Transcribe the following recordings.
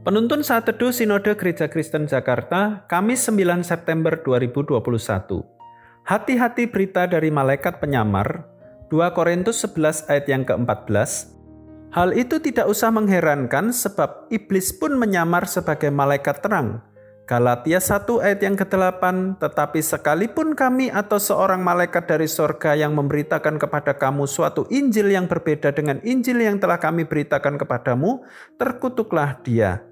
Penuntun saat teduh Sinode Gereja Kristen Jakarta, Kamis 9 September 2021. Hati-hati berita dari malaikat penyamar, 2 Korintus 11 ayat yang ke-14. Hal itu tidak usah mengherankan sebab iblis pun menyamar sebagai malaikat terang. Galatia 1 ayat yang ke-8, tetapi sekalipun kami atau seorang malaikat dari sorga yang memberitakan kepada kamu suatu Injil yang berbeda dengan Injil yang telah kami beritakan kepadamu, terkutuklah dia.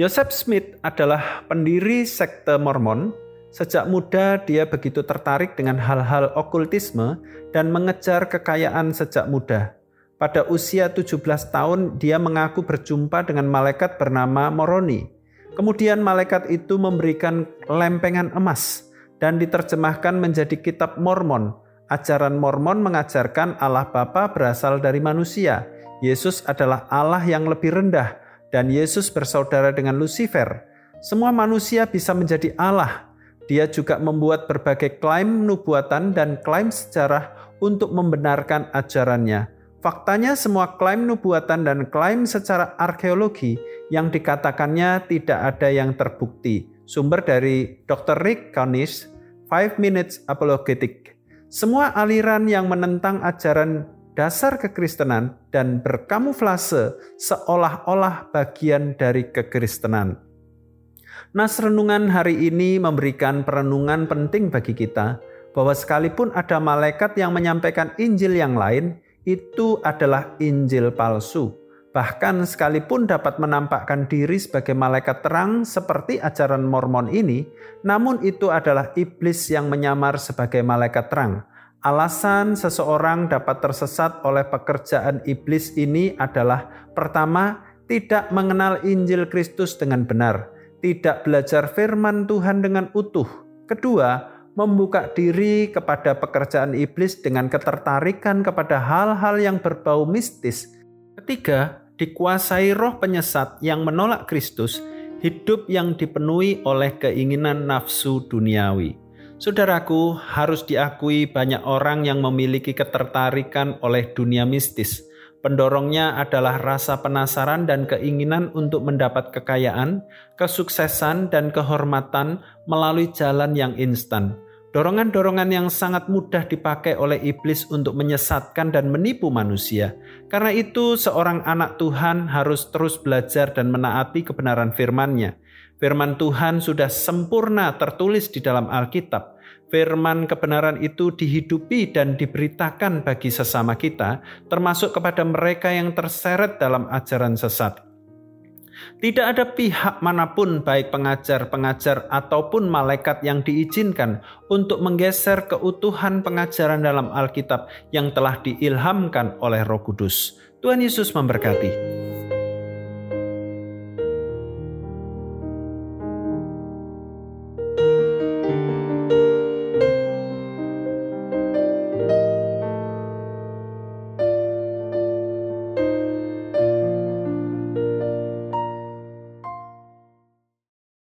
Joseph Smith adalah pendiri sekte Mormon. Sejak muda dia begitu tertarik dengan hal-hal okultisme dan mengejar kekayaan sejak muda. Pada usia 17 tahun dia mengaku berjumpa dengan malaikat bernama Moroni. Kemudian malaikat itu memberikan lempengan emas dan diterjemahkan menjadi kitab Mormon. Ajaran Mormon mengajarkan Allah Bapa berasal dari manusia. Yesus adalah Allah yang lebih rendah dan Yesus bersaudara dengan Lucifer. Semua manusia bisa menjadi Allah. Dia juga membuat berbagai klaim nubuatan dan klaim sejarah untuk membenarkan ajarannya. Faktanya semua klaim nubuatan dan klaim secara arkeologi yang dikatakannya tidak ada yang terbukti. Sumber dari Dr. Rick Konish, 5 Minutes Apologetic. Semua aliran yang menentang ajaran dasar kekristenan dan berkamuflase seolah-olah bagian dari kekristenan. Nas renungan hari ini memberikan perenungan penting bagi kita bahwa sekalipun ada malaikat yang menyampaikan Injil yang lain, itu adalah Injil palsu. Bahkan sekalipun dapat menampakkan diri sebagai malaikat terang seperti ajaran Mormon ini, namun itu adalah iblis yang menyamar sebagai malaikat terang Alasan seseorang dapat tersesat oleh pekerjaan iblis ini adalah pertama, tidak mengenal Injil Kristus dengan benar, tidak belajar firman Tuhan dengan utuh. Kedua, membuka diri kepada pekerjaan iblis dengan ketertarikan kepada hal-hal yang berbau mistis. Ketiga, dikuasai roh penyesat yang menolak Kristus, hidup yang dipenuhi oleh keinginan nafsu duniawi. Saudaraku, harus diakui banyak orang yang memiliki ketertarikan oleh dunia mistis. Pendorongnya adalah rasa penasaran dan keinginan untuk mendapat kekayaan, kesuksesan, dan kehormatan melalui jalan yang instan. Dorongan-dorongan yang sangat mudah dipakai oleh iblis untuk menyesatkan dan menipu manusia. Karena itu, seorang anak Tuhan harus terus belajar dan menaati kebenaran firman-Nya. Firman Tuhan sudah sempurna tertulis di dalam Alkitab. Firman kebenaran itu dihidupi dan diberitakan bagi sesama kita, termasuk kepada mereka yang terseret dalam ajaran sesat. Tidak ada pihak mana pun, baik pengajar-pengajar ataupun malaikat, yang diizinkan untuk menggeser keutuhan pengajaran dalam Alkitab yang telah diilhamkan oleh Roh Kudus. Tuhan Yesus memberkati.